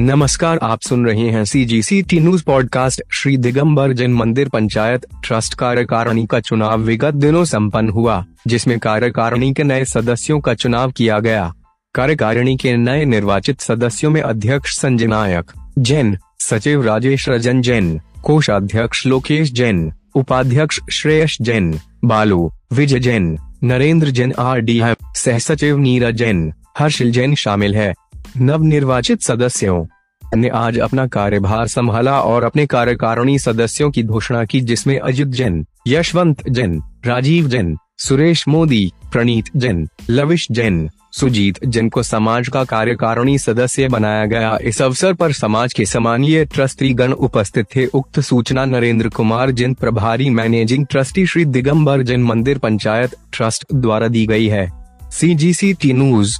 नमस्कार, आप सुन रहे हैं C G C T news podcast Shri Digambar Jain मंदिर पंचायत, ट्रस्ट कार्यकारिणी का चुनाव विगत दिनों संपन्न हुआ, जिसमें कार्यकारिणी के नए सदस्यों का चुनाव किया गया। कार्यकारिणी के नए निर्वाचित सदस्यों में अध्यक्ष संजय नायक, जैन, सचिव राजेश रजन जैन, कोषाध्यक्ष लोकेश जैन, उपाध्यक्ष श्रेयस जैन, बालू, विजय जैन, नरेंद्र जैन आर डी सह सचिव नीरज जैन, हर्षिल जैन शामिल है। नव निर्वाचित सदस्यों ने आज अपना कार्यभार संभाला और अपने कार्यकारिणी सदस्यों की घोषणा की, जिसमें अजित जैन, यशवंत जैन, राजीव जैन, सुरेश मोदी, प्रणीत जैन, लविश जैन, सुजीत जैन को समाज का कार्यकारिणी सदस्य बनाया गया। इस अवसर पर समाज के सम्मानीय ट्रस्टी गण उपस्थित थे। उक्त सूचना नरेंद्र कुमार जैन प्रभारी मैनेजिंग ट्रस्टी श्री दिगंबर जैन मंदिर पंचायत ट्रस्ट द्वारा दी गई है। सी जी सी टी न्यूज़